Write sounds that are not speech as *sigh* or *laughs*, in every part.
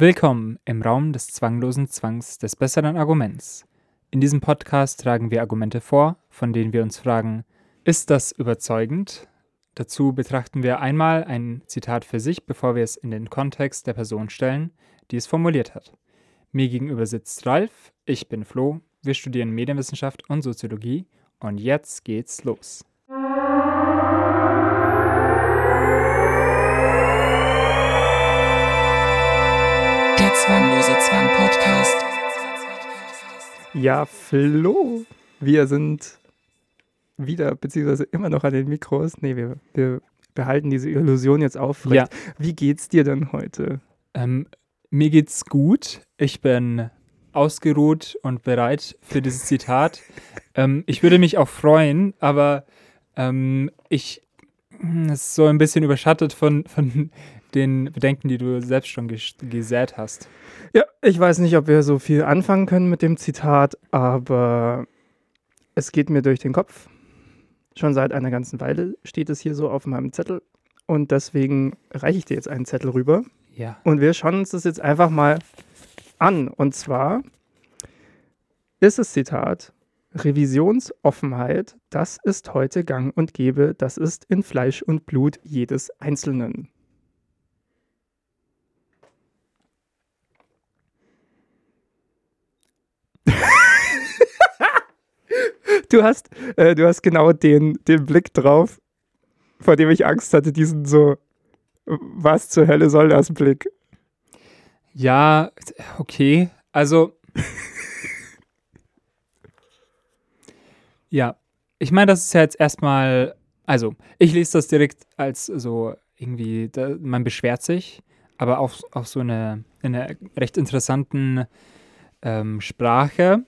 Willkommen im Raum des zwanglosen Zwangs des besseren Arguments. In diesem Podcast tragen wir Argumente vor, von denen wir uns fragen, ist das überzeugend? Dazu betrachten wir einmal ein Zitat für sich, bevor wir es in den Kontext der Person stellen, die es formuliert hat. Mir gegenüber sitzt Ralf, ich bin Flo, wir studieren Medienwissenschaft und Soziologie und jetzt geht's los. Ja, Flo, wir sind wieder, beziehungsweise immer noch an den Mikros. Nee, wir, wir behalten diese Illusion jetzt aufrecht. Ja. Wie geht's dir denn heute? Ähm, mir geht's gut. Ich bin ausgeruht und bereit für dieses Zitat. *laughs* ähm, ich würde mich auch freuen, aber ähm, ich hm, es ist so ein bisschen überschattet von, von den Bedenken, die du selbst schon ges gesät hast. Ja, ich weiß nicht, ob wir so viel anfangen können mit dem Zitat, aber es geht mir durch den Kopf. Schon seit einer ganzen Weile steht es hier so auf meinem Zettel und deswegen reiche ich dir jetzt einen Zettel rüber Ja. und wir schauen uns das jetzt einfach mal an. Und zwar ist das Zitat Revisionsoffenheit, das ist heute gang und gäbe, das ist in Fleisch und Blut jedes Einzelnen. Du hast, äh, du hast genau den, den Blick drauf, vor dem ich Angst hatte, diesen so, was zur Hölle soll das Blick? Ja, okay. Also. *laughs* ja, ich meine, das ist ja jetzt erstmal. Also, ich lese das direkt als so irgendwie, da, man beschwert sich, aber auf, auf so eine, in einer recht interessanten ähm, Sprache.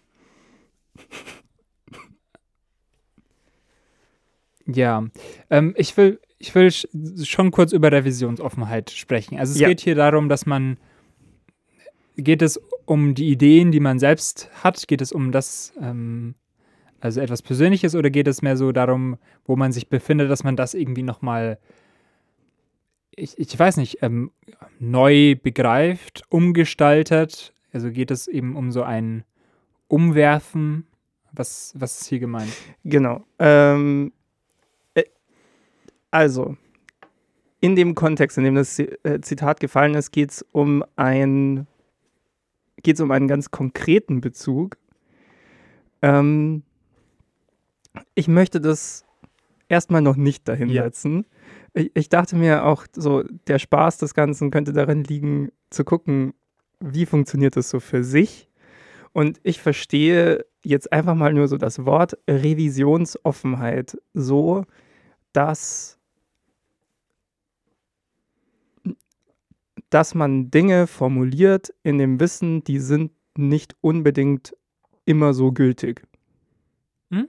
Ja, ähm, ich will, ich will sch- schon kurz über Revisionsoffenheit sprechen. Also es Ja. geht hier darum, dass man geht es um die Ideen, die man selbst hat? Geht es um das, ähm, also etwas Persönliches, oder geht es mehr so darum, wo man sich befindet, dass man das irgendwie nochmal, ich, ich weiß nicht, ähm, neu begreift, umgestaltet? Also geht es eben um so ein Umwerfen? Was, was ist hier gemeint? Genau. Ähm, äh, also, in dem Kontext, in dem das äh, Zitat gefallen ist, geht es um ein um einen ganz konkreten Bezug. Ähm, ich möchte das erstmal noch nicht dahin Ja. setzen. Ich, ich dachte mir auch so, der Spaß des Ganzen könnte darin liegen, zu gucken, wie funktioniert das so für sich. Und ich verstehe jetzt einfach mal nur so das Wort Revisionsoffenheit so, dass, dass man Dinge formuliert in dem Wissen, die sind nicht unbedingt immer so gültig. Hm?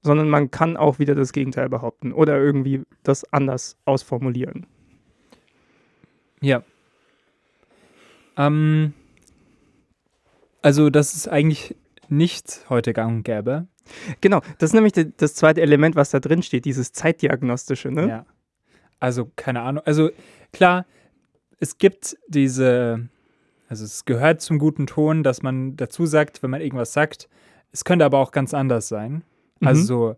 Sondern man kann auch wieder das Gegenteil behaupten oder irgendwie das anders ausformulieren. Ja. Ähm, also, das ist eigentlich nicht heute gang und gäbe. Genau, das ist nämlich das zweite Element, was da drin steht, dieses Zeitdiagnostische. Ne? Ja. Also, keine Ahnung. Also, klar, es gibt diese, also es gehört zum guten Ton, dass man dazu sagt, wenn man irgendwas sagt. Es könnte aber auch ganz anders sein. Also Mhm. so,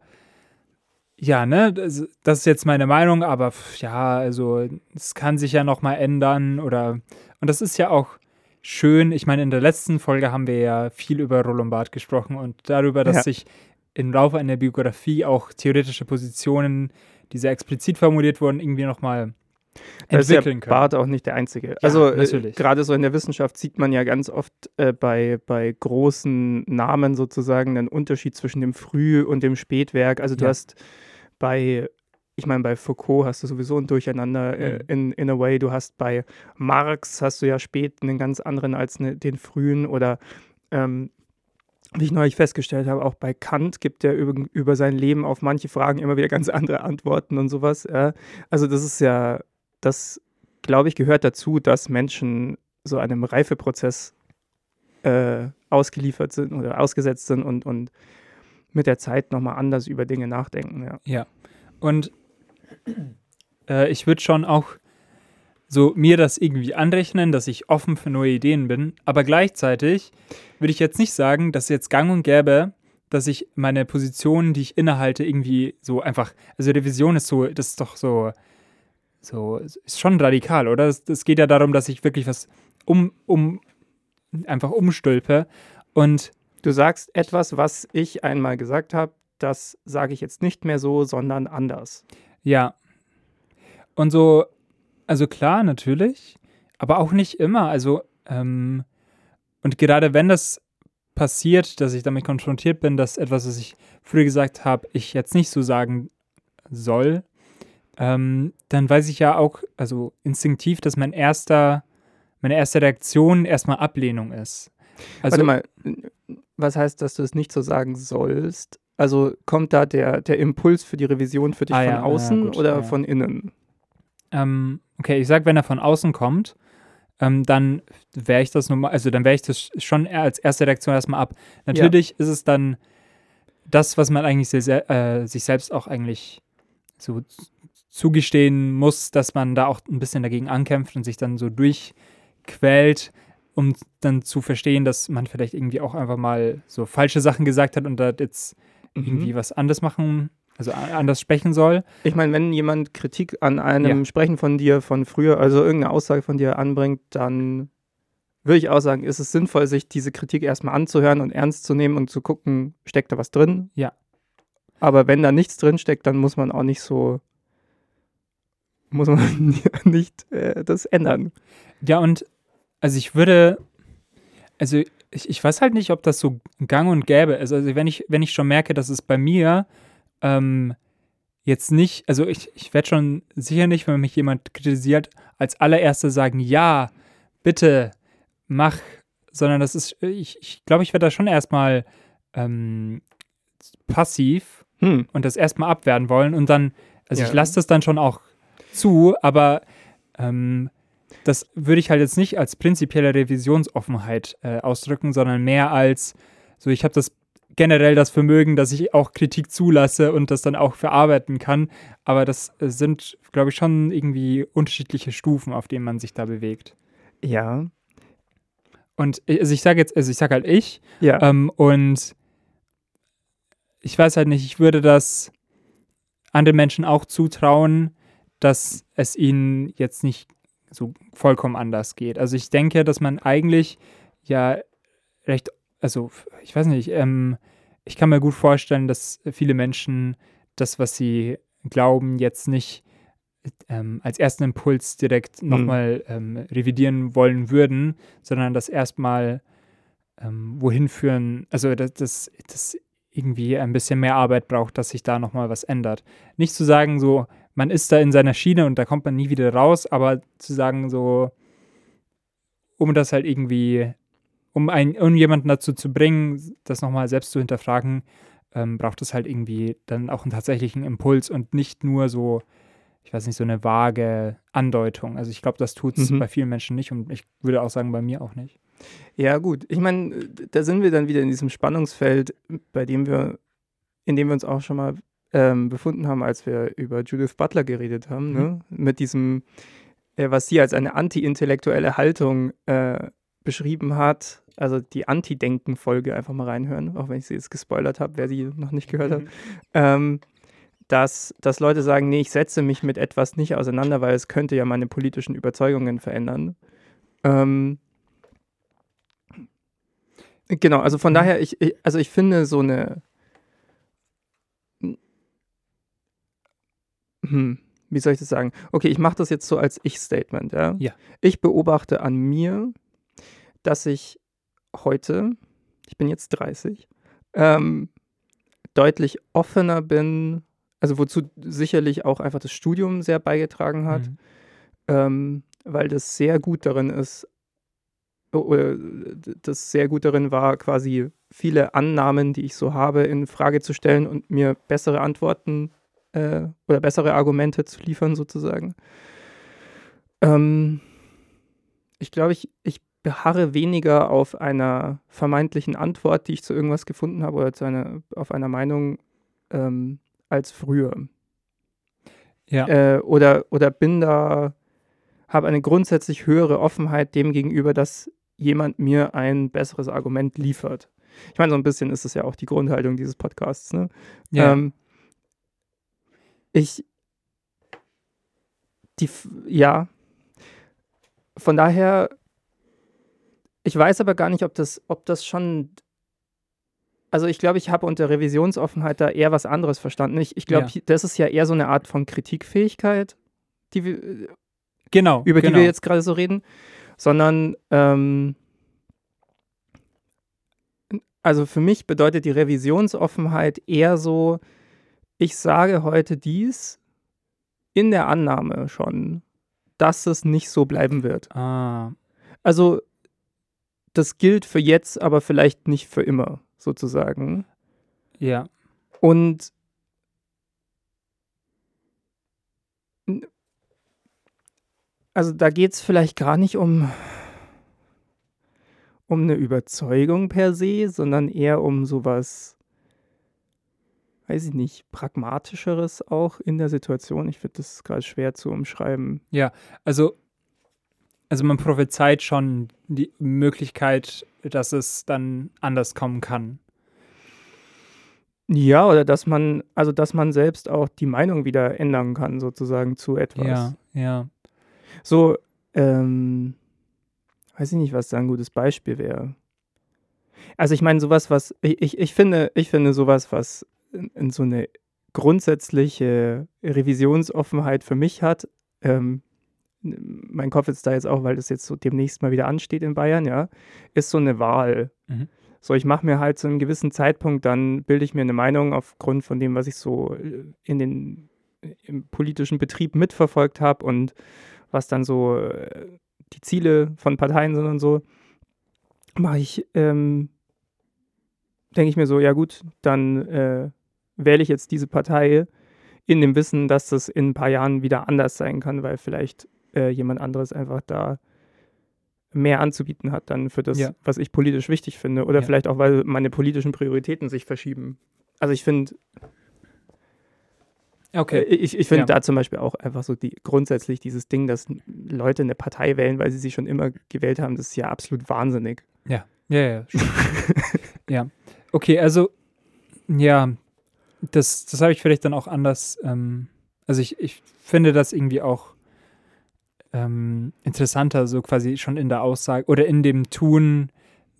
ja, ne, das, das ist jetzt meine Meinung, aber ja, also es kann sich ja noch mal ändern oder und das ist ja auch schön. Ich meine, in der letzten Folge haben wir ja viel über Roland Barth gesprochen und darüber, dass Ja. sich im Laufe einer Biografie auch theoretische Positionen, die sehr explizit formuliert wurden, irgendwie noch mal Da ist ja entwickeln können. Barth auch nicht der Einzige. also äh, gerade so in der Wissenschaft sieht man ja ganz oft äh, bei, bei großen Namen sozusagen einen Unterschied zwischen dem Früh- und dem Spätwerk. Also du Ja. hast bei, ich meine, bei Foucault hast du sowieso ein Durcheinander äh, Mhm. in, in a way. Du hast bei Marx hast du ja spät einen ganz anderen als ne, den frühen oder ähm, wie ich neulich festgestellt habe, auch bei Kant gibt er über, über sein Leben auf manche Fragen immer wieder ganz andere Antworten und sowas. Ja. Also das ist ja, das glaube ich gehört dazu, dass Menschen so einem Reifeprozess äh, ausgeliefert sind oder ausgesetzt sind und, und mit der Zeit nochmal anders über Dinge nachdenken. Ja. Ja. Und äh, ich würde schon auch so mir das irgendwie anrechnen, dass ich offen für neue Ideen bin. Aber gleichzeitig würde ich jetzt nicht sagen, dass jetzt gang und gäbe, dass ich meine Positionen, die ich innehalte, irgendwie so einfach, also Revision ist so, das ist doch so, so, ist schon radikal, oder? Es, geht ja darum, dass ich wirklich was um, um, einfach umstülpe und Du sagst etwas, was ich einmal gesagt habe, das sage ich jetzt nicht mehr so, sondern anders. Ja. Und so, also klar, natürlich, aber auch nicht immer. Also, ähm, und gerade wenn das passiert, dass ich damit konfrontiert bin, dass etwas, was ich früher gesagt habe, ich jetzt nicht so sagen soll, ähm, dann weiß ich ja auch, also instinktiv, dass mein erster, meine erste Reaktion erstmal Ablehnung ist. Also, Warte mal, was heißt, dass du es nicht so sagen sollst? Also kommt da der, der Impuls für die Revision für dich Ah, von ja, ja, außen gut, oder ja. von innen? Ähm, okay, ich sag, wenn er von außen kommt, ähm, dann wäre ich das normal, also dann wäre ich das schon als erste Reaktion erstmal ab. Natürlich ist es dann das, was man eigentlich sehr, sehr, äh, sich selbst auch eigentlich so zugestehen muss, dass man da auch ein bisschen dagegen ankämpft und sich dann so durchquält, um dann zu verstehen, dass man vielleicht irgendwie auch einfach mal so falsche Sachen gesagt hat und da jetzt Mhm. irgendwie was anderes machen, also anders sprechen soll. Ich meine, wenn jemand Kritik an einem Ja. Sprechen von dir von früher, also irgendeine Aussage von dir anbringt, dann würde ich auch sagen, ist es sinnvoll, sich diese Kritik erstmal anzuhören und ernst zu nehmen und zu gucken, steckt da was drin? Ja. Aber wenn da nichts drin steckt, dann muss man auch nicht so, muss man *laughs* nicht äh, das ändern. Ja, und also ich würde, also ich, ich weiß halt nicht, ob das so gang und gäbe ist. Also wenn ich, wenn ich schon merke, dass es bei mir ähm, jetzt nicht, also ich, ich werde schon sicher nicht, wenn mich jemand kritisiert, als allererste sagen, ja, bitte, mach, sondern das ist, ich, ich glaube, ich werde da schon erstmal ähm, passiv Hm. und das erstmal abwehren wollen und dann, also Ja. ich lasse das dann schon auch zu, aber ähm, das würde ich halt jetzt nicht als prinzipielle Revisionsoffenheit äh, ausdrücken, sondern mehr als so, ich habe das generell das Vermögen, dass ich auch Kritik zulasse und das dann auch verarbeiten kann, aber das äh, sind, glaube ich, schon irgendwie unterschiedliche Stufen, auf denen man sich da bewegt. Ja. Und äh, also ich sage jetzt, also ich sage halt ich, Ja. ähm, und ich weiß halt nicht, ich würde das anderen Menschen auch zutrauen, dass es ihnen jetzt nicht so vollkommen anders geht. Also ich denke, dass man eigentlich ja recht, also ich weiß nicht, ähm, ich kann mir gut vorstellen, dass viele Menschen das, was sie glauben, jetzt nicht ähm, als ersten Impuls direkt Mhm. nochmal ähm, revidieren wollen würden, sondern das erstmal ähm, wohin führen, also dass das, das irgendwie ein bisschen mehr Arbeit braucht, dass sich da nochmal was ändert. Nicht zu sagen, so, man ist da in seiner Schiene und da kommt man nie wieder raus, aber zu sagen, so, um das halt irgendwie, um, ein, um jemanden dazu zu bringen, das nochmal selbst zu hinterfragen, ähm, braucht es halt irgendwie dann auch einen tatsächlichen Impuls und nicht nur so, ich weiß nicht, so eine vage Andeutung. Also ich glaube, das tut es Mhm. bei vielen Menschen nicht und ich würde auch sagen, bei mir auch nicht. Ja, gut. Ich meine, da sind wir dann wieder in diesem Spannungsfeld, bei dem wir, in dem wir uns auch schon mal ähm, befunden haben, als wir über Judith Butler geredet haben, ne? Mit diesem, äh, was sie als eine anti-intellektuelle Haltung äh, beschrieben hat. Also die Anti-Denken-Folge einfach mal reinhören, auch wenn ich sie jetzt gespoilert habe, wer sie noch nicht gehört hat. Ähm, dass, dass Leute sagen, nee, ich setze mich mit etwas nicht auseinander, weil es könnte ja meine politischen Überzeugungen verändern. Ähm, genau, also von Mhm. daher, ich, ich, also ich finde so eine, hm, wie soll ich das sagen? Okay, ich mache das jetzt so als Ich-Statement, ja? Ja. Ich beobachte an mir, dass ich heute, ich bin jetzt 30, ähm, deutlich offener bin, also wozu sicherlich auch einfach das Studium sehr beigetragen hat, Mhm. ähm, weil das sehr gut darin ist, oder d- das sehr gut darin war, quasi viele Annahmen, die ich so habe, in Frage zu stellen und mir bessere Antworten äh, oder bessere Argumente zu liefern, sozusagen. Ähm, ich glaube, ich, ich beharre weniger auf einer vermeintlichen Antwort, die ich zu irgendwas gefunden habe, oder zu einer, auf einer Meinung ähm, als früher. Ja. Äh, oder, oder bin da, habe eine grundsätzlich höhere Offenheit dem gegenüber, dass jemand mir ein besseres Argument liefert. Ich meine, so ein bisschen ist es ja auch die Grundhaltung dieses Podcasts. Ne? Ja. Ähm, ich, die, ja, von daher, ich weiß aber gar nicht, ob das, ob das schon, also ich glaube, ich habe unter Revisionsoffenheit da eher was anderes verstanden. Ich, ich glaube, Ja. das ist ja eher so eine Art von Kritikfähigkeit, die wir, genau. über genau. die wir jetzt gerade so reden, sondern ähm, also für mich bedeutet die Revisionsoffenheit eher so, ich sage heute dies in der Annahme schon, dass es nicht so bleiben wird. Ah, Also das gilt für jetzt, aber vielleicht nicht für immer, sozusagen. ja. Und also da geht es vielleicht gar nicht um, um eine Überzeugung per se, sondern eher um sowas, weiß ich nicht, pragmatischeres auch in der Situation. Ich finde das gerade schwer zu umschreiben. Also, also man prophezeit schon die Möglichkeit, dass es dann anders kommen kann. Ja, oder dass man, also dass man selbst auch die Meinung wieder ändern kann, sozusagen zu etwas. Ja, ja. So, ähm, weiß ich nicht, was da ein gutes Beispiel wäre. Also ich meine, sowas, was, ich, ich, ich finde, ich finde sowas, was in, in so eine grundsätzliche Revisionsoffenheit für mich hat, ähm, mein Kopf ist da jetzt auch, weil das jetzt so demnächst mal wieder ansteht in Bayern, ja, ist so eine Wahl. Mhm. So, ich mache mir halt zu einem gewissen Zeitpunkt, dann bilde ich mir eine Meinung aufgrund von dem, was ich so äh, in den im politischen Betrieb mitverfolgt habe und was dann so äh, die Ziele von Parteien sind und so, mache ich, ähm, denke ich mir so, ja gut, dann äh, wähle ich jetzt diese Partei in dem Wissen, dass das in ein paar Jahren wieder anders sein kann, weil vielleicht äh, jemand anderes einfach da mehr anzubieten hat dann für das, Ja. was ich politisch wichtig finde. Oder Ja. vielleicht auch, weil meine politischen Prioritäten sich verschieben. Also ich finde, Okay. äh, Ich, ich finde Ja. da zum Beispiel auch einfach so die, grundsätzlich dieses Ding, dass Leute eine Partei wählen, weil sie sie schon immer gewählt haben, das ist ja absolut wahnsinnig. Ja, ja, ja. *laughs* ja. Okay, also, ja, das, das habe ich vielleicht dann auch anders. Ähm, also, ich, ich finde das irgendwie auch ähm, interessanter, so quasi schon in der Aussage oder in dem Tun,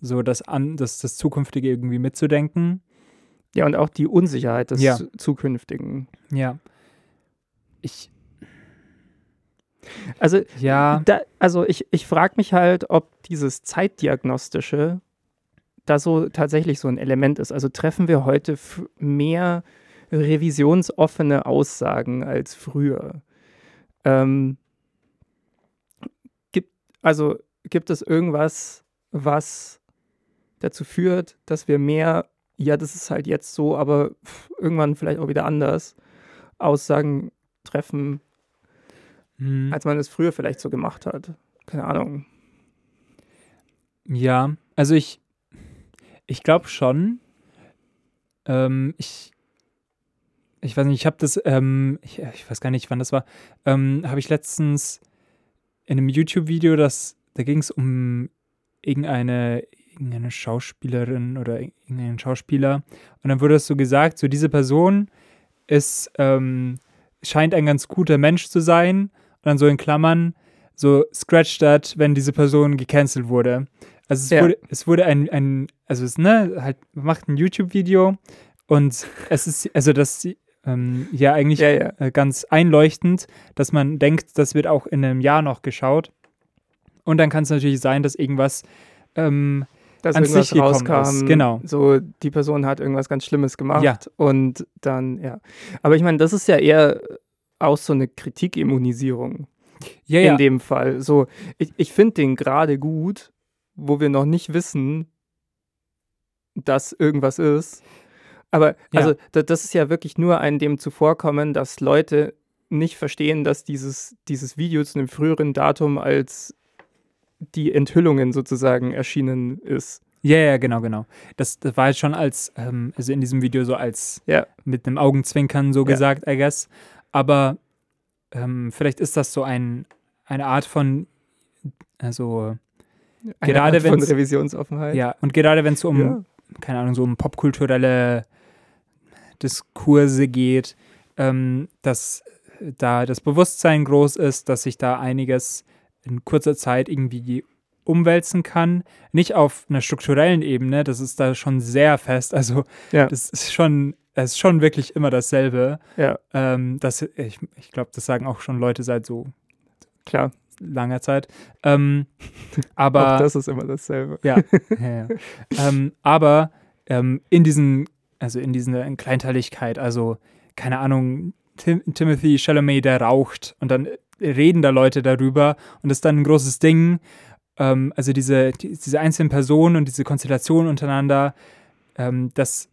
so das, an, das, das Zukünftige irgendwie mitzudenken. Ja, und auch die Unsicherheit des Ja. zu- Zukünftigen. Ja. Ich, Also, ja, da, also ich, ich frage mich halt, ob dieses Zeitdiagnostische da so tatsächlich so ein Element ist. Also treffen wir heute mehr revisionsoffene Aussagen als früher. Ähm, gibt, also gibt es irgendwas, was dazu führt, dass wir mehr, ja, das ist halt jetzt so, aber irgendwann vielleicht auch wieder anders, Aussagen treffen, hm, als man es früher vielleicht so gemacht hat. Keine Ahnung. ja, also ich, ich glaube schon. Ähm, ich, ich weiß nicht, ich habe das, ähm, ich, ich weiß gar nicht, wann das war, ähm, habe ich letztens in einem YouTube-Video, das, da ging es um irgendeine, irgendeine Schauspielerin oder irgendeinen Schauspieler und dann wurde es so gesagt, so diese Person ist, ähm, scheint ein ganz guter Mensch zu sein und dann so in Klammern, so scratch that, wenn diese Person gecancelt wurde. Also es Ja. wurde, es wurde ein, ein also es, ne, halt, macht ein YouTube-Video und es ist, also das ähm, ja eigentlich Ja, ja. äh, ganz einleuchtend, dass man denkt, das wird auch in einem Jahr noch geschaut. Und dann kann es natürlich sein, dass irgendwas ähm, Dass ans irgendwas gekommen rauskam. ist, genau. So, die Person hat irgendwas ganz Schlimmes gemacht. Ja. Und dann, ja. Aber ich meine, das ist ja eher auch so eine Kritikimmunisierung ja, ja, in dem Fall. So, ich, ich finde den gerade gut, wo wir noch nicht wissen, dass irgendwas ist. Aber Ja. also da, das ist ja wirklich nur ein dem zuvorkommen, dass Leute nicht verstehen, dass dieses, dieses Video zu einem früheren Datum als die Enthüllungen sozusagen erschienen ist. ja, ja, genau, genau. Das, das war jetzt schon als, ähm, also in diesem Video so als Ja. mit einem Augenzwinkern so Ja. gesagt, I guess. Aber ähm, vielleicht ist das so ein, eine Art von, also Eine Gerade Art von Revisionsoffenheit. ja, und gerade wenn es um, Ja. keine Ahnung, so um popkulturelle Diskurse geht, ähm, dass da das Bewusstsein groß ist, dass sich da einiges in kurzer Zeit irgendwie umwälzen kann. Nicht auf einer strukturellen Ebene, das ist da schon sehr fest. Also Ja. das ist schon, es ist schon wirklich immer dasselbe. Ja, Ähm, das, ich ich glaube, das sagen auch schon Leute seit so klar. Langer Zeit. Ähm, *laughs* aber Auch das ist immer dasselbe. ja, ja, ja. ähm, aber ähm, in diesen, also in dieser Kleinteiligkeit, also keine Ahnung, Tim Timothy Chalamet, der raucht und dann reden da Leute darüber und das ist dann ein großes Ding. Ähm, also diese, die, diese einzelnen Personen und diese Konstellation untereinander, ähm, das,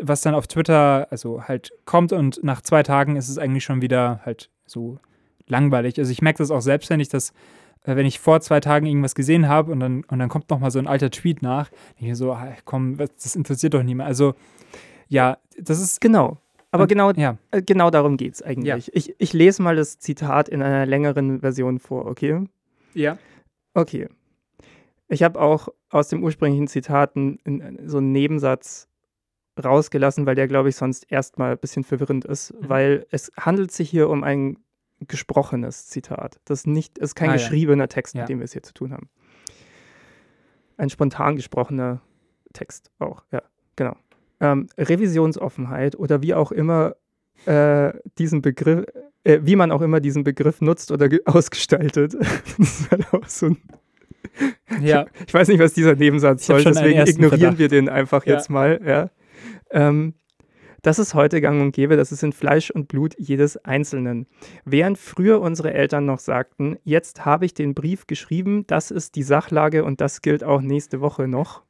was dann auf Twitter also halt kommt und nach zwei Tagen ist es eigentlich schon wieder halt so langweilig. Also ich merke das auch selbst, wenn ich das äh, wenn ich vor zwei Tagen irgendwas gesehen habe und dann, und dann kommt noch mal so ein alter Tweet nach, denke ich mir so, ah, komm, das interessiert doch niemand. Also, ja, das ist, Genau. Aber Und- genau, ja, äh, genau darum geht es eigentlich. Ich, ich lese mal das Zitat in einer längeren Version vor, okay? ja, Okay. Ich habe auch aus dem ursprünglichen Zitat einen- einen- so einen Nebensatz rausgelassen, weil der, glaube ich, sonst erstmal ein bisschen verwirrend ist, Mhm. weil es handelt sich hier um ein gesprochenes Zitat. Das nicht, ist kein Ah, ja. geschriebener Text, Ja. mit dem wir es hier zu tun haben. Ein spontan gesprochener Text auch, ja, genau. Ähm, Revisionsoffenheit oder wie auch immer äh, diesen Begriff, äh, wie man auch immer diesen Begriff nutzt oder ge- *laughs* ausgestaltet. das ist halt auch so ein ja, *laughs* ich weiß nicht, was dieser Nebensatz Ich soll, deswegen ignorieren Verdacht. wir den einfach Ja. jetzt mal. Ja. Ähm, das ist heute gang und gäbe, das ist in Fleisch und Blut jedes Einzelnen. Während früher unsere Eltern noch sagten, jetzt habe ich den Brief geschrieben, das ist die Sachlage und das gilt auch nächste Woche noch,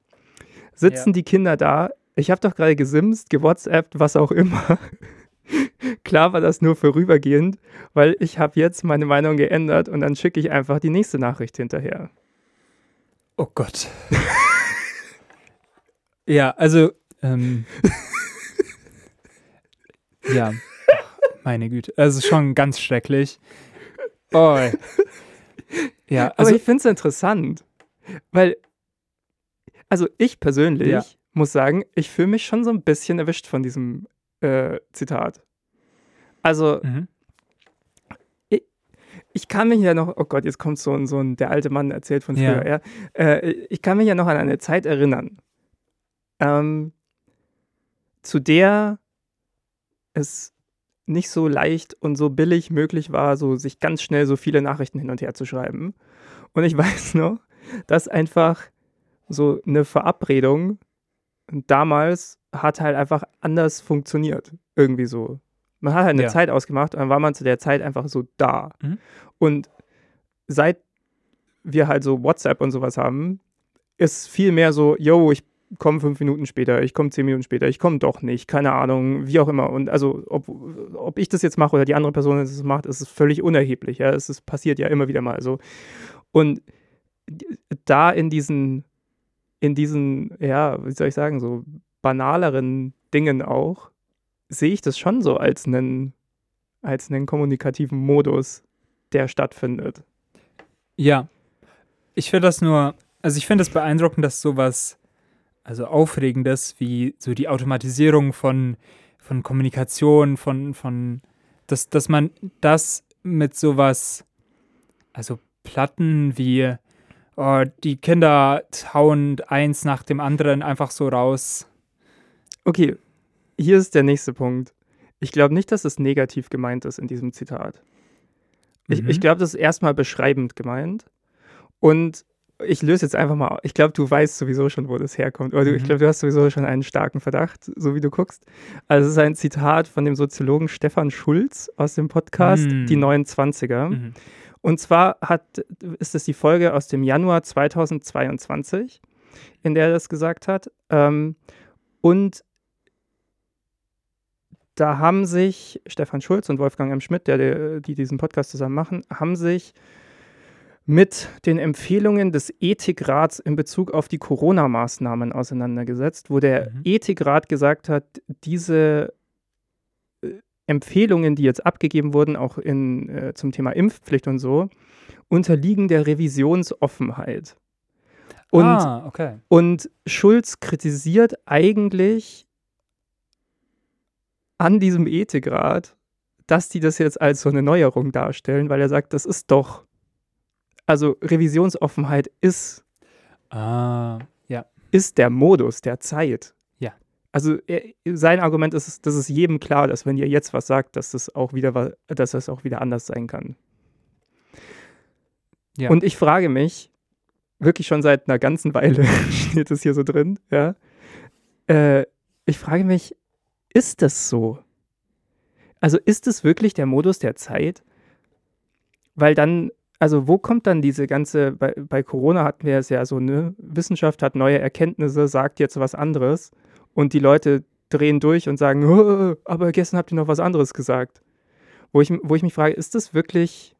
sitzen Ja. die Kinder da, ich habe doch gerade gesimst, gewhatsappt, was auch immer. *laughs* Klar war das nur vorübergehend, weil ich habe jetzt meine Meinung geändert und dann schicke ich einfach die nächste Nachricht hinterher. oh Gott. *laughs* ja, also, ähm, *laughs* ja, meine Güte, also schon ganz schrecklich. Oh, ja, Aber also, ich finde es interessant, weil, also ich persönlich Ja. muss sagen, ich fühle mich schon so ein bisschen erwischt von diesem äh, Zitat. Also mhm. ich kann mich ja noch, oh Gott, jetzt kommt so ein, so ein der alte Mann erzählt von Ja. früher, ja. Äh, ich kann mich ja noch an eine Zeit erinnern, ähm, zu der es nicht so leicht und so billig möglich war, so sich ganz schnell so viele Nachrichten hin und her zu schreiben. Und ich *laughs* weiß noch, dass einfach so eine Verabredung damals hat halt einfach anders funktioniert. Irgendwie so. Man hat halt eine Ja. Zeit ausgemacht und dann war man zu der Zeit einfach so da. Mhm. Und seit wir halt so WhatsApp und sowas haben, ist viel mehr so, yo, ich komme fünf Minuten später, ich komme zehn Minuten später, ich komme doch nicht, keine Ahnung, wie auch immer. Und also, ob, ob ich das jetzt mache oder die andere Person das macht, ist es völlig unerheblich. Ja? Es ist, passiert ja immer wieder mal so. Und da in diesen, in diesen, ja, wie soll ich sagen, so banaleren Dingen auch, sehe ich das schon so als einen, als einen kommunikativen Modus, der stattfindet. Ja. Ich finde das nur, also ich finde es beeindruckend, dass sowas, also Aufregendes, wie so die Automatisierung von, von Kommunikation, von, von, dass, dass man das mit sowas, also Platten wie, oh, die Kinder hauen eins nach dem anderen einfach so raus. Okay, hier ist der nächste Punkt. Ich glaube nicht, dass es negativ gemeint ist in diesem Zitat. Ich, Mhm. ich glaube, das ist erstmal beschreibend gemeint. Und ich löse jetzt einfach mal, ich glaube, du weißt sowieso schon, wo das herkommt. Oder du, ich Mhm. glaube, du hast sowieso schon einen starken Verdacht, so wie du guckst. Also es ist ein Zitat von dem Soziologen Stefan Schulz aus dem Podcast Mhm. Die 29er. Mhm. Und zwar hat, ist es die Folge aus dem Januar 2022, in der er das gesagt hat. Ähm, und da haben sich Stefan Schulz und Wolfgang M. Schmidt, der, der, die diesen Podcast zusammen machen, haben sich mit den Empfehlungen des Ethikrats in Bezug auf die Corona-Maßnahmen auseinandergesetzt, wo der Mhm. Ethikrat gesagt hat, diese äh, Empfehlungen, die jetzt abgegeben wurden, auch in, äh, zum Thema Impfpflicht und so, unterliegen der Revisionsoffenheit. Und, ah, okay. und Schulz kritisiert eigentlich an diesem Ethikrat, dass die das jetzt als so eine Neuerung darstellen, weil er sagt, das ist doch, also Revisionsoffenheit ist, Ah, ja. ist der Modus der Zeit. Ja. Also er, sein Argument ist, das ist jedem klar, dass wenn ihr jetzt was sagt, dass das auch wieder, dass das auch wieder anders sein kann. Ja. Und ich frage mich, wirklich schon seit einer ganzen Weile *laughs* steht es hier so drin, ja. Äh, ich frage mich, ist das so? Also ist es wirklich der Modus der Zeit? Weil dann, also wo kommt dann diese ganze, bei, bei Corona hatten wir es ja so, ne, Wissenschaft hat neue Erkenntnisse, sagt jetzt was anderes und die Leute drehen durch und sagen, "Oh, aber gestern habt ihr noch was anderes gesagt. Wo ich, wo ich mich frage, ist das wirklich,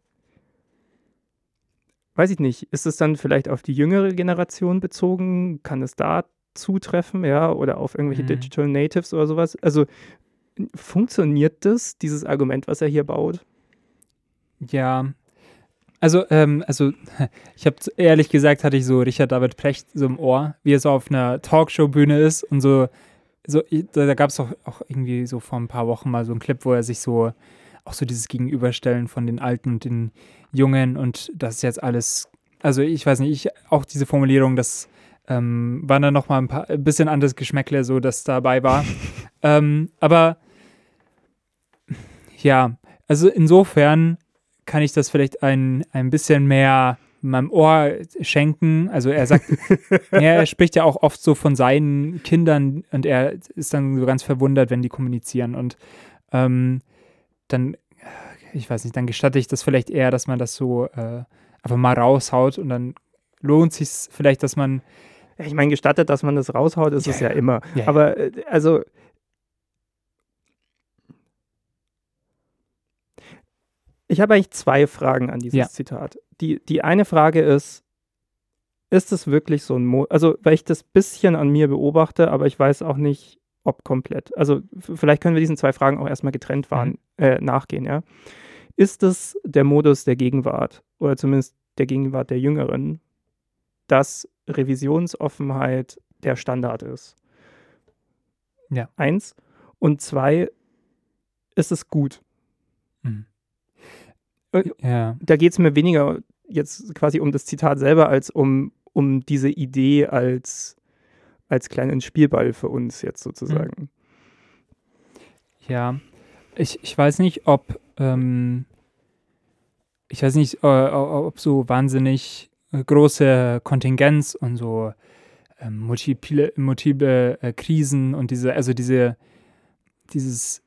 weiß ich nicht, ist es dann vielleicht auf die jüngere Generation bezogen? Kann es da zutreffen, ja, oder auf irgendwelche Mhm. Digital Natives oder sowas? Also funktioniert das, dieses Argument, was er hier baut? Ja. Also, ähm, also *laughs* ich habe ehrlich gesagt, hatte ich so Richard David Precht so im Ohr, wie er so auf einer Talkshow-Bühne ist und so, so da, da gab es auch, auch irgendwie so vor ein paar Wochen mal so einen Clip, wo er sich so, auch so dieses Gegenüberstellen von den Alten und den Jungen und das ist jetzt alles, also ich weiß nicht, ich, auch diese Formulierung, das ähm, war dann nochmal ein, paar, ein bisschen anderes Geschmäckle, so das dabei war. *laughs* ähm, aber ja, also insofern kann ich das vielleicht ein, ein bisschen mehr meinem Ohr schenken. Also er sagt, *laughs* ja, er spricht ja auch oft so von seinen Kindern und er ist dann so ganz verwundert, wenn die kommunizieren. Und ähm, dann, ich weiß nicht, dann gestatte ich das vielleicht eher, dass man das so äh, einfach mal raushaut und dann lohnt sich vielleicht, dass man Ich meine, gestattet, dass man das raushaut, ist Ja, es ja, ja. immer. Ja, ja. Aber äh, also. Ich habe eigentlich zwei Fragen an dieses Ja. Zitat. Die, die eine Frage ist, ist es wirklich so ein Mo also weil ich das bisschen an mir beobachte, aber ich weiß auch nicht, ob komplett. Also vielleicht können wir diesen zwei Fragen auch erstmal getrennt waren, äh, nachgehen, ja. Ist es der Modus der Gegenwart oder zumindest der Gegenwart der Jüngeren, dass Revisionsoffenheit der Standard ist? Ja. Eins. Und zwei, ist es gut? Mhm. Äh, Ja, Da geht es mir weniger jetzt quasi um das Zitat selber, als um, um diese Idee als, als kleinen Spielball für uns jetzt sozusagen. ja. Ich, ich weiß nicht, ob ähm, ich weiß nicht, äh, ob so wahnsinnig äh, große Kontingenz und so ähm, multiple, multiple äh, Krisen und diese, also diese, dieses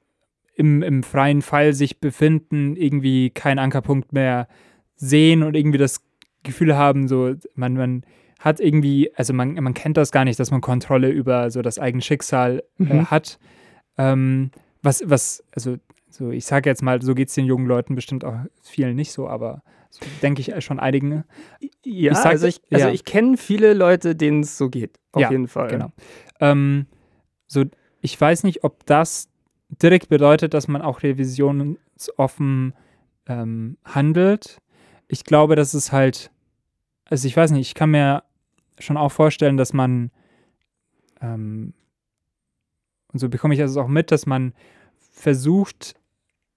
im, im freien Fall sich befinden, irgendwie keinen Ankerpunkt mehr sehen und irgendwie das Gefühl haben, so, man, man hat irgendwie, also man, man kennt das gar nicht, dass man Kontrolle über so das eigene Schicksal äh, Mhm. hat. Ähm, was, was, also, so ich sage jetzt mal, so geht es den jungen Leuten bestimmt auch vielen nicht so, aber so denke ich schon einigen. Ja, Ich sag- also ich, also ja. ich kenne viele Leute, denen es so geht. Auf Ja, jeden Fall. Genau. Ähm, so, ich weiß nicht, ob das direkt bedeutet, dass man auch revisionsoffen ähm, handelt. Ich glaube, dass es halt, also ich weiß nicht, ich kann mir schon auch vorstellen, dass man, ähm, und so bekomme ich das auch mit, dass man versucht,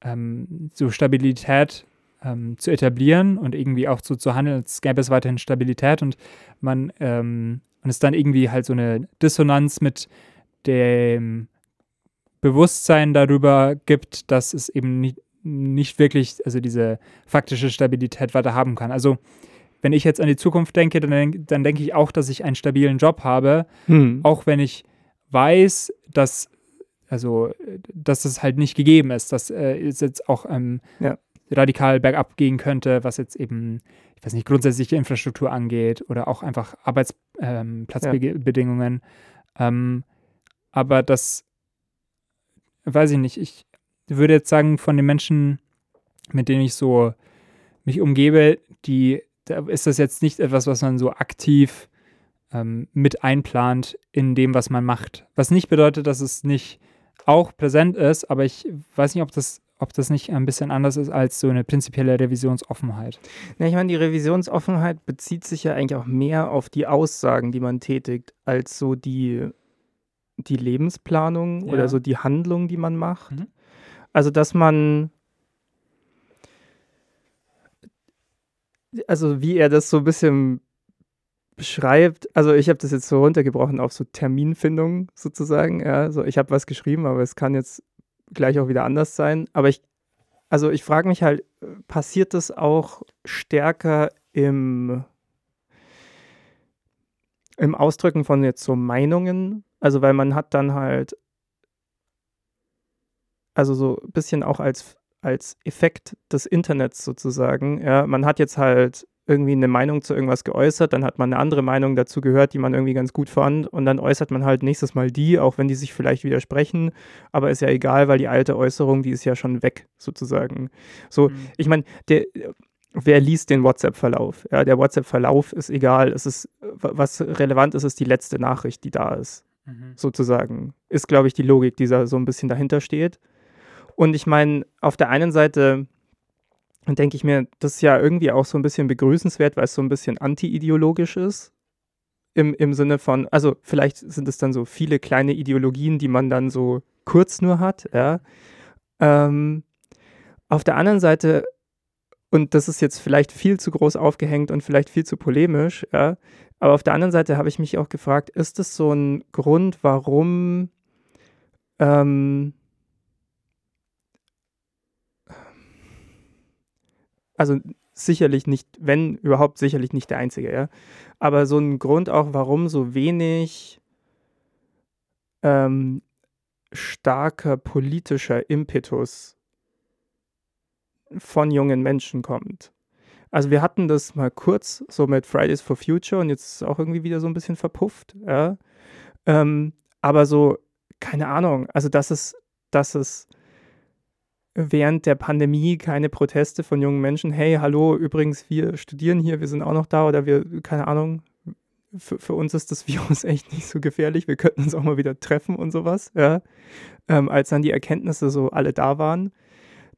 ähm, so Stabilität ähm, zu etablieren und irgendwie auch so zu handeln, als gäbe es weiterhin Stabilität und man ähm, und es dann irgendwie halt so eine Dissonanz mit dem Bewusstsein darüber gibt, dass es eben nicht, nicht wirklich, also diese faktische Stabilität weiter haben kann. Also wenn ich jetzt an die Zukunft denke, dann, denk- dann denke ich auch, dass ich einen stabilen Job habe, Hm. auch wenn ich weiß, dass also dass das halt nicht gegeben ist, dass äh, es jetzt auch ähm, Ja. radikal bergab gehen könnte, was jetzt eben, ich weiß nicht, grundsätzliche Infrastruktur angeht oder auch einfach Arbeitsplatzbedingungen. Ähm, aber das weiß ich nicht. Ich würde jetzt sagen, von den Menschen, mit denen ich so mich umgebe, die, da ist das jetzt nicht etwas, was man so aktiv ähm, mit einplant in dem, was man macht. Was nicht bedeutet, dass es nicht auch präsent ist, aber ich weiß nicht, ob das, ob das nicht ein bisschen anders ist als so eine prinzipielle Revisionsoffenheit. Ja, ich meine, die Revisionsoffenheit bezieht sich ja eigentlich auch mehr auf die Aussagen, die man tätigt, als so die, die Lebensplanung Ja. oder so die Handlung, die man macht. Mhm. Also, dass man, also wie er das so ein bisschen beschreibt, also ich habe das jetzt so runtergebrochen auf so Terminfindung sozusagen, ja, so ich habe was geschrieben, aber es kann jetzt gleich auch wieder anders sein, aber ich, also ich frage mich halt, passiert das auch stärker im, im Ausdrücken von jetzt so Meinungen, also weil man hat dann halt, also so ein bisschen auch als, als Effekt des Internets sozusagen, ja, man hat jetzt halt irgendwie eine Meinung zu irgendwas geäußert, dann hat man eine andere Meinung dazu gehört, die man irgendwie ganz gut fand und dann äußert man halt nächstes Mal die, auch wenn die sich vielleicht widersprechen, aber ist ja egal, weil die alte Äußerung, die ist ja schon weg sozusagen. So, Mhm. ich meine, der wer liest den WhatsApp-Verlauf? Ja, der WhatsApp-Verlauf ist egal, es ist was relevant ist, ist die letzte Nachricht, die da ist Mhm. sozusagen. Ist, glaube ich, die Logik, die da so ein bisschen dahinter steht. Und ich meine, auf der einen Seite denke ich mir, das ist ja irgendwie auch so ein bisschen begrüßenswert, weil es so ein bisschen anti-ideologisch ist. Im, Im Sinne von, also vielleicht sind es dann so viele kleine Ideologien, die man dann so kurz nur hat, ja. Ähm, auf der anderen Seite, und das ist jetzt vielleicht viel zu groß aufgehängt und vielleicht viel zu polemisch, ja, aber auf der anderen Seite habe ich mich auch gefragt, ist es so ein Grund, warum ähm, also sicherlich nicht, wenn überhaupt sicherlich nicht der einzige, ja, aber so ein Grund auch, warum so wenig ähm, starker politischer Impetus von jungen Menschen kommt. Also wir hatten das mal kurz so mit Fridays for Future und jetzt ist es auch irgendwie wieder so ein bisschen verpufft, ja. Ähm, aber so, keine Ahnung, also dass es, dass es während der Pandemie keine Proteste von jungen Menschen, hey, hallo, übrigens, wir studieren hier, wir sind auch noch da oder wir, keine Ahnung, für, für uns ist das *laughs* Virus echt nicht so gefährlich, wir könnten uns auch mal wieder treffen und sowas, ja. Ähm, als dann die Erkenntnisse so alle da waren,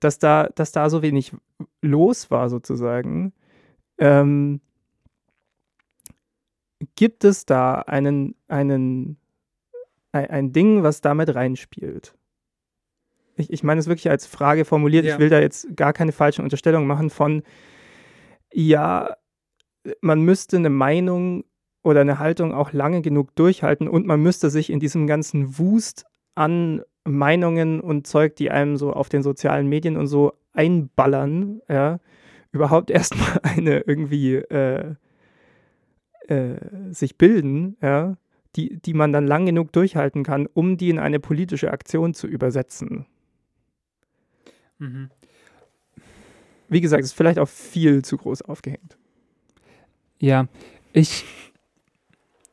dass da, dass da so wenig los war sozusagen. Ähm, gibt es da einen, einen, ein, ein Ding, was damit reinspielt? Ich, ich meine es wirklich als Frage formuliert. Ja. Ich will da jetzt gar keine falschen Unterstellungen machen von, ja, man müsste eine Meinung oder eine Haltung auch lange genug durchhalten und man müsste sich in diesem ganzen Wust an Meinungen und Zeug, die einem so auf den sozialen Medien und so einballern, ja, überhaupt *laughs* erstmal eine irgendwie äh, äh, sich bilden, ja, die, die man dann lang genug durchhalten kann, um die in eine politische Aktion zu übersetzen. Mhm. Wie gesagt, ist vielleicht auch viel zu groß aufgehängt. Ja, ich,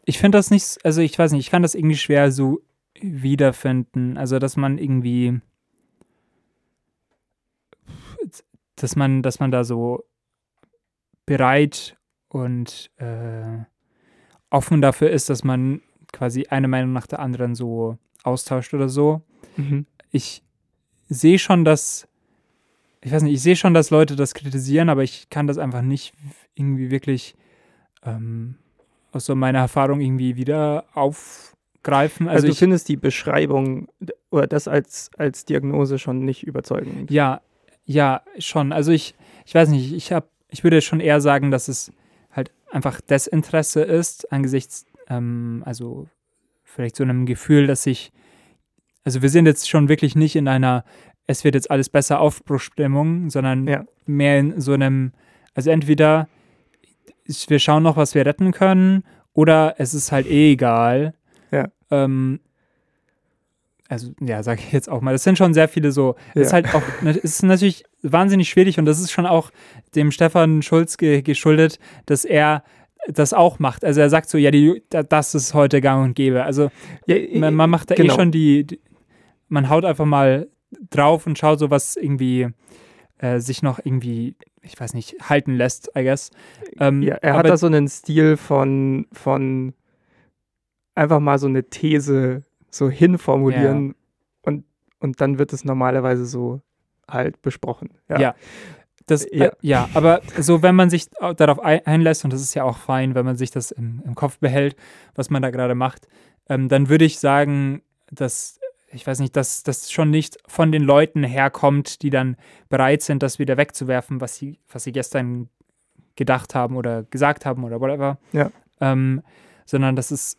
ich finde das nicht, also ich weiß nicht, ich kann das irgendwie schwer so wiederfinden. Also, dass man irgendwie, dass man, dass man da so bereit und äh, offen dafür ist, dass man quasi eine Meinung nach der anderen so austauscht oder so. Mhm. ich sehe schon, dass, ich weiß nicht, ich sehe schon, dass Leute das kritisieren, aber ich kann das einfach nicht irgendwie wirklich ähm, aus so meiner Erfahrung irgendwie wieder aufgreifen. Also, Also, du ich, findest die Beschreibung oder das als, als Diagnose schon nicht überzeugend. ja, ja, schon. Also ich, ich weiß nicht, ich habe, ich würde schon eher sagen, dass es halt einfach Desinteresse ist angesichts, ähm, also vielleicht so einem Gefühl, dass ich, also wir sind jetzt schon wirklich nicht in einer, es wird jetzt alles besser Aufbruchstimmung, sondern Ja. mehr in so einem, also entweder wir schauen noch, was wir retten können, oder es ist halt eh egal. Ähm, also ja, sage ich jetzt auch mal. Das sind schon sehr viele so. Ja. Ist halt auch, es ist natürlich wahnsinnig schwierig und das ist schon auch dem Stefan Schulz ge geschuldet, dass er das auch macht. Also er sagt so, ja, die, da- das ist heute gang und gäbe. Also Ja, man, man macht da genau. eh schon die, die, man haut einfach mal drauf und schaut so, was irgendwie äh, sich noch irgendwie, ich weiß nicht, halten lässt, I guess. Ähm, Ja, er hat aber- da so einen Stil von, von einfach mal so eine These so hinformulieren und und dann wird es normalerweise so halt besprochen. Ja. Ja. Das, Ja. Äh, ja, aber so, wenn man sich au- darauf ein- einlässt, und das ist ja auch fein, wenn man sich das im, im Kopf behält, was man da gerade macht, ähm, dann würde ich sagen, dass, ich weiß nicht, dass das schon nicht von den Leuten herkommt, die dann bereit sind, das wieder wegzuwerfen, was sie, was sie gestern gedacht haben oder gesagt haben oder whatever. Ja. Ähm, sondern das ist,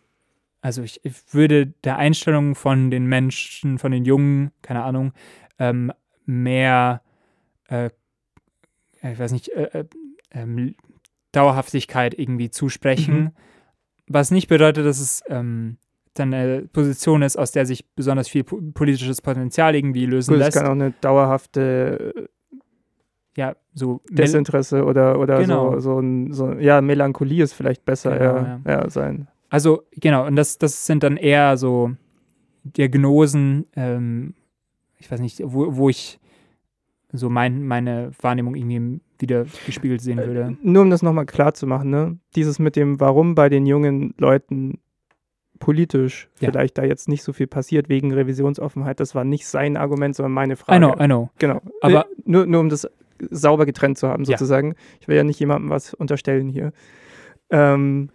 also ich, ich würde der Einstellung von den Menschen, von den Jungen, keine Ahnung, ähm, mehr, äh, ich weiß nicht, äh, äh, ähm, Dauerhaftigkeit irgendwie zusprechen. Mhm. Was nicht bedeutet, dass es ähm, dann eine Position ist, aus der sich besonders viel po politisches Potenzial irgendwie lösen Gut, es lässt. kann auch eine dauerhafte äh, Ja, so Desinteresse oder, oder Genau. so, so, ein, so, ja, Melancholie ist vielleicht besser Genau, ja, ja. sein. Also, genau, und das, das sind dann eher so Diagnosen, ähm, ich weiß nicht, wo, wo ich so mein, meine Wahrnehmung irgendwie wieder gespiegelt sehen würde. Nur um das nochmal klar zu machen, ne? dieses mit dem, warum bei den jungen Leuten politisch Ja. vielleicht da jetzt nicht so viel passiert wegen Revisionsoffenheit, das war nicht sein Argument, sondern meine Frage. I know, I know. Genau. Aber- äh, nur, nur um das sauber getrennt zu haben, Ja. sozusagen. Ich will ja nicht jemandem was unterstellen hier. Ähm,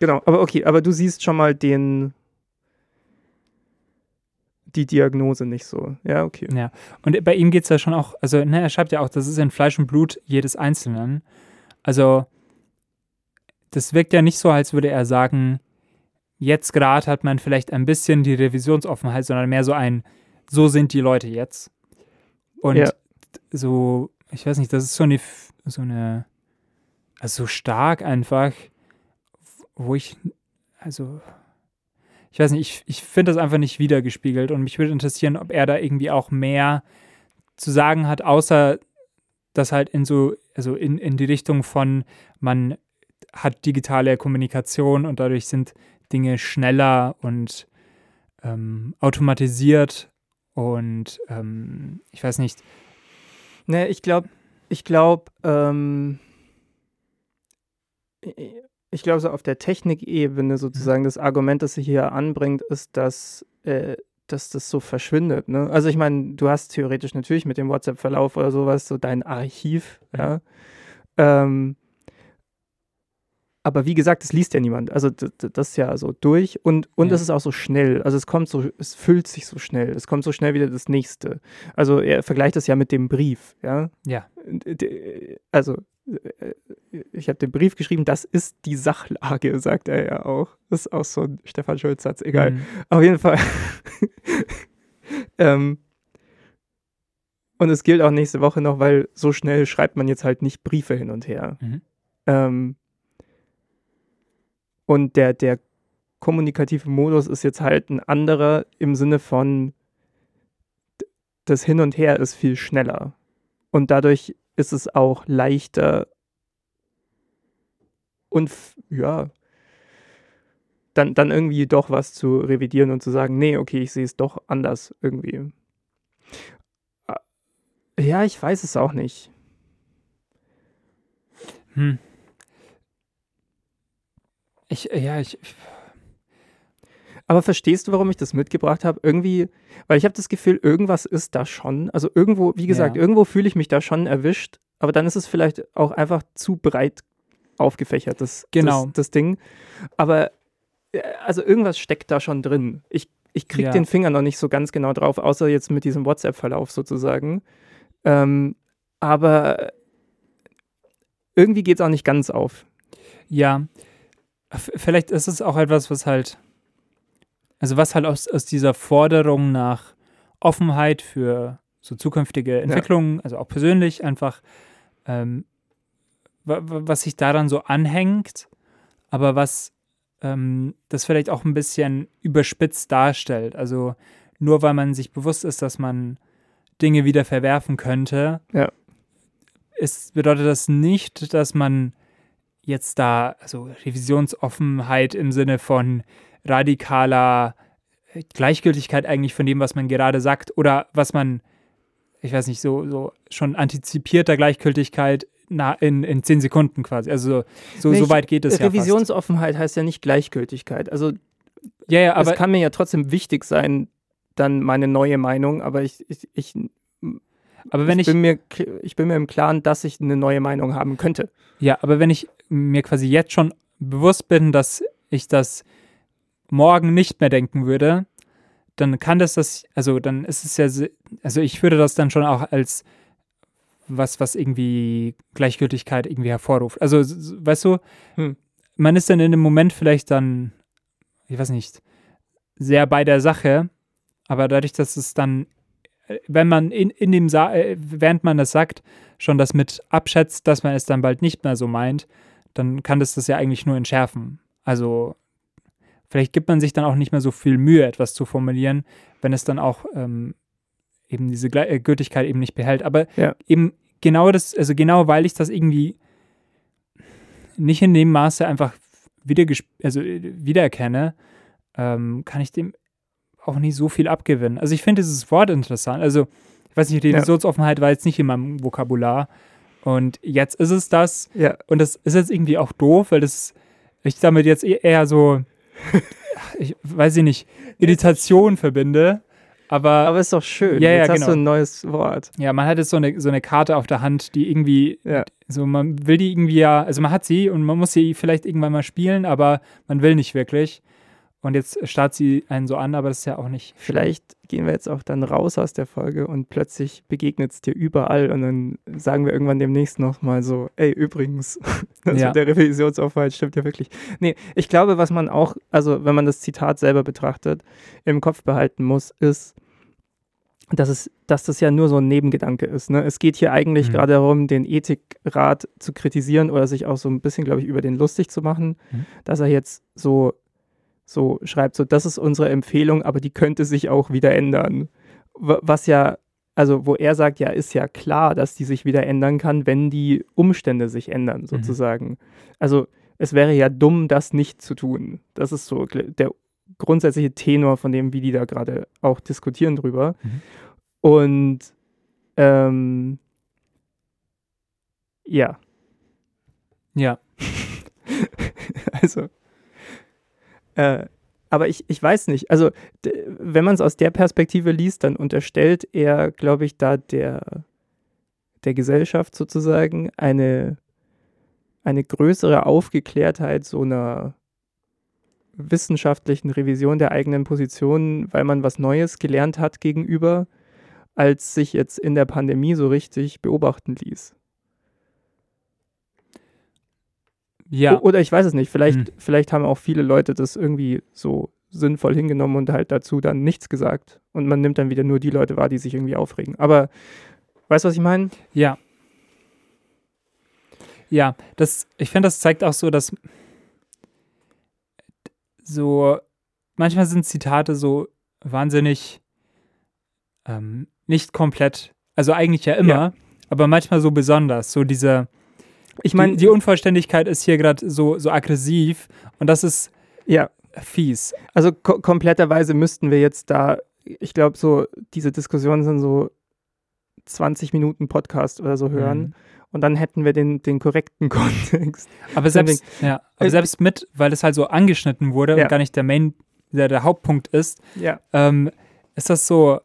genau, aber okay, aber du siehst schon mal den die Diagnose nicht so. Ja, okay. Ja. Und bei ihm geht es ja schon auch, also ne, er schreibt ja auch, das ist in Fleisch und Blut jedes Einzelnen. Also das wirkt ja nicht so, als würde er sagen, jetzt gerade hat man vielleicht ein bisschen die Revisionsoffenheit, sondern mehr so ein, so sind die Leute jetzt. Und Ja. so, ich weiß nicht, das ist so eine, so eine, also so stark einfach, wo ich, also ich weiß nicht, ich, ich finde das einfach nicht wiedergespiegelt und mich würde interessieren, ob er da irgendwie auch mehr zu sagen hat, außer das halt in so, also in, in die Richtung von, man hat digitale Kommunikation und dadurch sind Dinge schneller und ähm, automatisiert und ähm, ich weiß nicht, Ne, ich glaube, ich glaube, ähm, ich glaube, so auf der Technikebene sozusagen, das Argument, das sie hier anbringt, ist, dass, äh, dass das so verschwindet. Ne? Also ich meine, du hast theoretisch natürlich mit dem WhatsApp-Verlauf oder sowas so dein Archiv, ja. Ähm, aber wie gesagt, das liest ja niemand. Also das ist ja so durch und, und Ja. es ist auch so schnell. Also es kommt so, es füllt sich so schnell. Es kommt so schnell wieder das nächste. Also er vergleicht das ja mit dem Brief, ja. ja, Also ich habe den Brief geschrieben, das ist die Sachlage, *laughs* sagt er ja auch. Das ist auch so ein Stefan Schulz-Satz, egal. Mhm. Auf jeden Fall. *laughs* ähm, und es gilt auch nächste Woche noch, weil so schnell schreibt man jetzt halt nicht Briefe hin und her. Mhm. Ähm, und der, der kommunikative Modus ist jetzt halt ein anderer im Sinne von, das Hin und Her ist viel schneller. Und dadurch ist es auch leichter und ja, dann, dann irgendwie doch was zu revidieren und zu sagen, nee, okay, ich sehe es doch anders irgendwie. Ah, Ja, ich weiß es auch nicht. Hm. Ich, ja, ich, Aber verstehst du, warum ich das mitgebracht habe? Irgendwie, weil ich habe das Gefühl, irgendwas ist da schon. Also irgendwo, wie gesagt, Ja. irgendwo fühle ich mich da schon erwischt, aber dann ist es vielleicht auch einfach zu breit aufgefächert, das, Genau. das, das Ding. Aber äh, also irgendwas steckt da schon drin. Ich, ich kriege Ja. den Finger noch nicht so ganz genau drauf, außer jetzt mit diesem WhatsApp-Verlauf sozusagen. Ähm, aber irgendwie geht es auch nicht ganz auf. Ja, vielleicht ist es auch etwas, was halt, also was halt aus, aus dieser Forderung nach Offenheit für so zukünftige Entwicklungen, also auch persönlich einfach, ähm, wa- wa- was sich daran so anhängt, aber was ähm, das vielleicht auch ein bisschen überspitzt darstellt. Also nur weil man sich bewusst ist, dass man Dinge wieder verwerfen könnte, Ja. ist, bedeutet das nicht, dass man jetzt da, also Revisionsoffenheit im Sinne von radikaler äh, Gleichgültigkeit eigentlich von dem, was man gerade sagt oder was man, ich weiß nicht, so, so schon antizipierter Gleichgültigkeit na, in, in zehn Sekunden quasi. Also so, so weit geht es ja. Revisionsoffenheit heißt ja nicht Gleichgültigkeit. Also Ja, ja, aber es kann mir ja trotzdem wichtig sein, dann meine neue Meinung, aber ich, ich, ich, Aber wenn ich, ich, bin mir, ich bin mir im Klaren, dass ich eine neue Meinung haben könnte. ja, aber wenn ich mir quasi jetzt schon bewusst bin, dass ich das morgen nicht mehr denken würde, dann kann das das, also dann ist es ja, also ich würde das dann schon auch als was, was irgendwie Gleichgültigkeit irgendwie hervorruft. Also, weißt du, Hm. man ist dann in dem Moment vielleicht dann, ich weiß nicht, sehr bei der Sache, aber dadurch, dass es dann, wenn man in, in dem, Sa äh, während man das sagt, schon das mit abschätzt, dass man es dann bald nicht mehr so meint, dann kann das das ja eigentlich nur entschärfen. Also vielleicht gibt man sich dann auch nicht mehr so viel Mühe, etwas zu formulieren, wenn es dann auch ähm, eben diese Gle äh, Gültigkeit eben nicht behält. Aber Ja. eben genau das, also genau weil ich das irgendwie nicht in dem Maße einfach wieder also äh, wiedererkenne, ähm, kann ich dem auch nicht so viel abgewinnen. Also ich finde dieses Wort interessant. Also ich weiß nicht, Revisionsoffenheit war jetzt nicht in meinem Vokabular. Und jetzt ist es das. Ja, Und das ist jetzt irgendwie auch doof, weil das ich damit jetzt e- eher so, *laughs* ich weiß ich nicht, Irritation verbinde. Aber, aber ist doch schön. Ja, ja, Jetzt hast genau. du ein neues Wort. ja, man hat jetzt so eine, so eine Karte auf der Hand, die irgendwie, Ja. so man will die irgendwie ja, also man hat sie und man muss sie vielleicht irgendwann mal spielen, aber man will nicht wirklich. Und jetzt starrt sie einen so an, aber das ist ja auch nicht. Vielleicht gehen wir jetzt auch dann raus aus der Folge und plötzlich begegnet es dir überall und dann sagen wir irgendwann demnächst nochmal so, ey, übrigens, das *laughs* Ja. mit der Revisionsoffenheit stimmt ja wirklich. Nee, ich glaube, was man auch, also wenn man das Zitat selber betrachtet, im Kopf behalten muss, ist, dass, es, dass das ja nur so ein Nebengedanke ist. Ne? Es geht hier eigentlich Mhm. gerade darum, den Ethikrat zu kritisieren oder sich auch so ein bisschen, glaube ich, über den lustig zu machen, Mhm. dass er jetzt so so schreibt, so das ist unsere Empfehlung, aber die könnte sich auch wieder ändern. Was ja, also wo er sagt, ja, ist ja klar, dass die sich wieder ändern kann, wenn die Umstände sich ändern, sozusagen. Also es wäre ja dumm, das nicht zu tun. Das ist so der grundsätzliche Tenor von dem, wie die da gerade auch diskutieren drüber. Mhm. Und ähm, ja, Ja, *laughs* also, äh, aber ich, ich weiß nicht. Also, wenn man es aus der Perspektive liest, dann unterstellt er, glaube ich, da der, der Gesellschaft sozusagen eine, eine größere Aufgeklärtheit so einer wissenschaftlichen Revision der eigenen Positionen, weil man was Neues gelernt hat gegenüber, als sich jetzt in der Pandemie so richtig beobachten ließ. Ja, Oder ich weiß es nicht, vielleicht, Hm. vielleicht haben auch viele Leute das irgendwie so sinnvoll hingenommen und halt dazu dann nichts gesagt. Und man nimmt dann wieder nur die Leute wahr, die sich irgendwie aufregen. Aber weißt du, was ich meine? ja. Ja, das, ich finde, das zeigt auch so, dass so, manchmal sind Zitate so wahnsinnig ähm, nicht komplett, also eigentlich ja immer, Ja. aber manchmal so besonders. So diese, Ich meine, die, Unvollständigkeit ist hier gerade so, so aggressiv und das ist ja, fies. also ko kompletterweise müssten wir jetzt da, ich glaube, so, diese Diskussionen sind so 20 Minuten Podcast oder so hören. Mhm. Und dann hätten wir den, den korrekten *laughs* Kontext. Aber selbst, ja, aber Äh, selbst mit, weil es halt so angeschnitten wurde Ja. und gar nicht der Main, der, der Hauptpunkt ist, Ja. ähm, ist das so,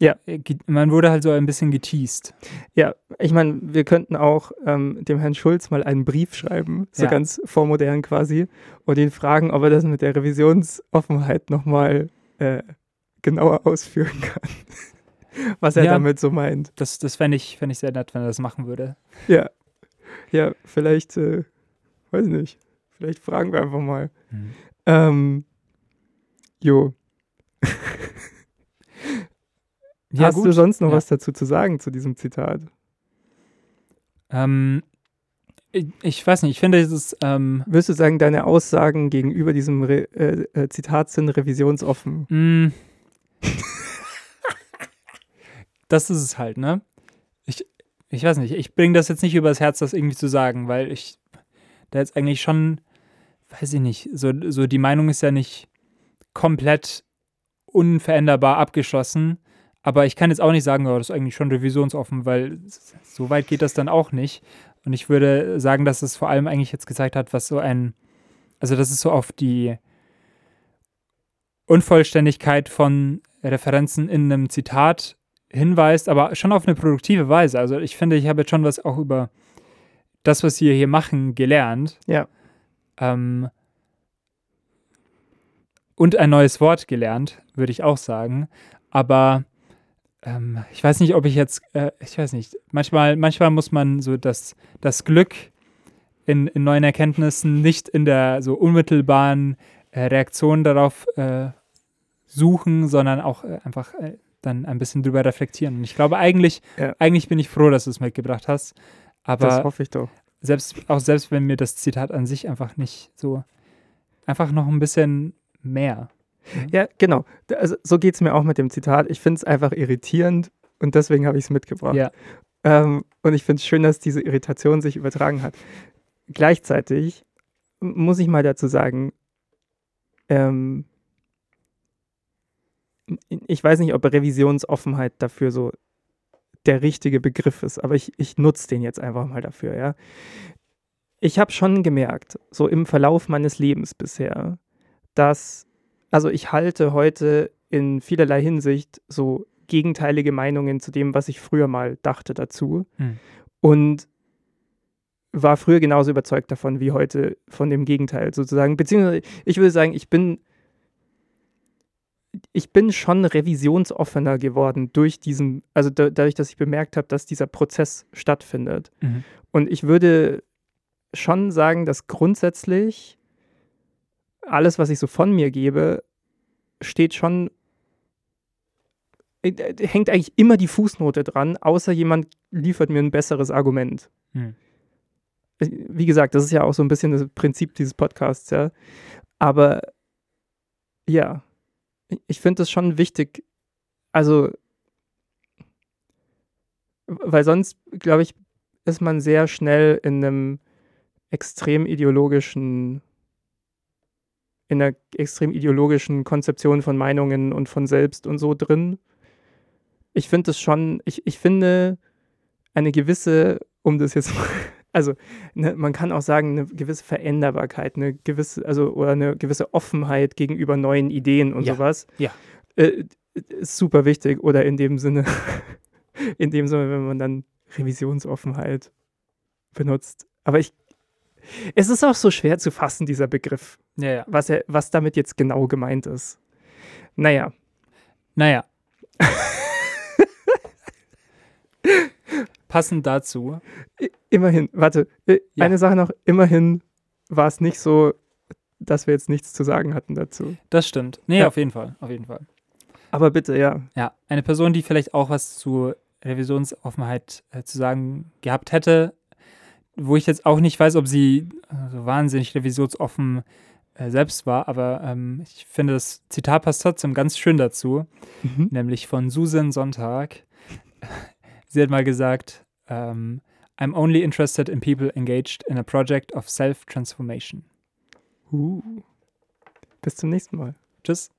Ja. äh, man wurde halt so ein bisschen geteased. Ja, ich meine, wir könnten auch ähm, dem Herrn Schulz mal einen Brief schreiben, so Ja. ganz vormodern quasi, und ihn fragen, ob er das mit der Revisionsoffenheit nochmal äh, genauer ausführen kann. *laughs* Was er Ja. damit so meint. Das, das fände ich, fänd ich sehr nett, wenn er das machen würde. Ja, ja, vielleicht, äh, weiß nicht, vielleicht fragen wir einfach mal. Ähm, jo, *laughs* Ja, hast du gut. sonst noch Ja. was dazu zu sagen zu diesem Zitat? Ähm, ich, ich weiß nicht, ich finde dieses, ähm, Würdest du sagen, deine Aussagen gegenüber diesem Re äh, äh, Zitat sind revisionsoffen? mh, das ist es halt, ne? Ich, ich weiß nicht, ich bringe das jetzt nicht übers Herz, das irgendwie zu sagen, weil ich da jetzt eigentlich schon, weiß ich nicht, so, so die Meinung ist ja nicht komplett unveränderbar abgeschlossen, aber ich kann jetzt auch nicht sagen, oh, das ist eigentlich schon revisionsoffen, weil so weit geht das dann auch nicht. Und ich würde sagen, dass es vor allem eigentlich jetzt gezeigt hat, was so ein, also dass es so auf die Unvollständigkeit von Referenzen in einem Zitat hinweist, aber schon auf eine produktive Weise. Also ich finde, ich habe jetzt schon was auch über das, was wir hier machen, gelernt. Ja. Ähm, und ein neues Wort gelernt, würde ich auch sagen. Aber ähm, ich weiß nicht, ob ich jetzt, äh, ich weiß nicht, manchmal, manchmal muss man so das, das Glück in, in neuen Erkenntnissen nicht in der so unmittelbaren äh, Reaktion darauf äh, suchen, sondern auch äh, einfach äh, dann ein bisschen drüber reflektieren. Und ich glaube, eigentlich, Ja. eigentlich bin ich froh, dass du es mitgebracht hast. das Aber hoffe ich doch. selbst, auch selbst wenn mir das Zitat an sich einfach nicht so, einfach noch ein bisschen mehr. Ja, genau. Also, so geht es mir auch mit dem Zitat. Ich finde es einfach irritierend und deswegen habe ich es mitgebracht. Ja. Ähm, und ich finde es schön, dass diese Irritation sich übertragen hat. Gleichzeitig muss ich mal dazu sagen, ähm, ich weiß nicht, ob Revisionsoffenheit dafür so der richtige Begriff ist, aber ich, ich nutze den jetzt einfach mal dafür, ja. Ich habe schon gemerkt, so im Verlauf meines Lebens bisher, dass, also ich halte heute in vielerlei Hinsicht so gegenteilige Meinungen zu dem, was ich früher mal dachte dazu. Hm. Und war früher genauso überzeugt davon wie heute von dem Gegenteil sozusagen. Beziehungsweise ich würde sagen, ich bin, ich bin schon revisionsoffener geworden durch diesen, also da, dadurch, dass ich bemerkt habe, dass dieser Prozess stattfindet. Mhm. Und ich würde schon sagen, dass grundsätzlich alles, was ich so von mir gebe, steht schon, äh, äh, hängt eigentlich immer die Fußnote dran, außer jemand liefert mir ein besseres Argument. Hm. Äh, Wie gesagt, das ist ja auch so ein bisschen das Prinzip dieses Podcasts, ja. Aber ja, ich- finde es schon wichtig, also, weil sonst, glaube ich, ist man sehr schnell in einem extrem ideologischen, in einer extrem ideologischen Konzeption von Meinungen und von selbst und so drin. Ich finde es schon, ich, ich finde eine gewisse, um das jetzt, *laughs* also ne, man kann auch sagen, eine gewisse Veränderbarkeit, eine gewisse, also oder eine gewisse Offenheit gegenüber neuen Ideen und Ja, sowas. ja. Äh, ist super wichtig. Oder in dem Sinne, *laughs* in dem Sinne, wenn man dann Revisionsoffenheit benutzt. Aber ich, es ist auch so schwer zu fassen, dieser Begriff, Ja, ja. was, er, was damit jetzt genau gemeint ist. Naja, Naja. *laughs* Passend dazu, immerhin, warte, äh, Ja. eine Sache noch, immerhin war es nicht so, dass wir jetzt nichts zu sagen hatten dazu. das stimmt. Nee, auf jeden Fall, auf jeden Fall. Aber bitte, ja. Ja, eine Person, die vielleicht auch was zu Revisionsoffenheit äh, zu sagen gehabt hätte, wo ich jetzt auch nicht weiß, ob sie so wahnsinnig revisionsoffen äh, selbst war, aber ähm, ich finde, das Zitat passt trotzdem ganz schön dazu, Mhm. nämlich von Susan Sonntag. *laughs* Sie hat mal gesagt, ähm, I'm only interested in people engaged in a project of self-transformation. Uh. Bis zum nächsten Mal. Tschüss.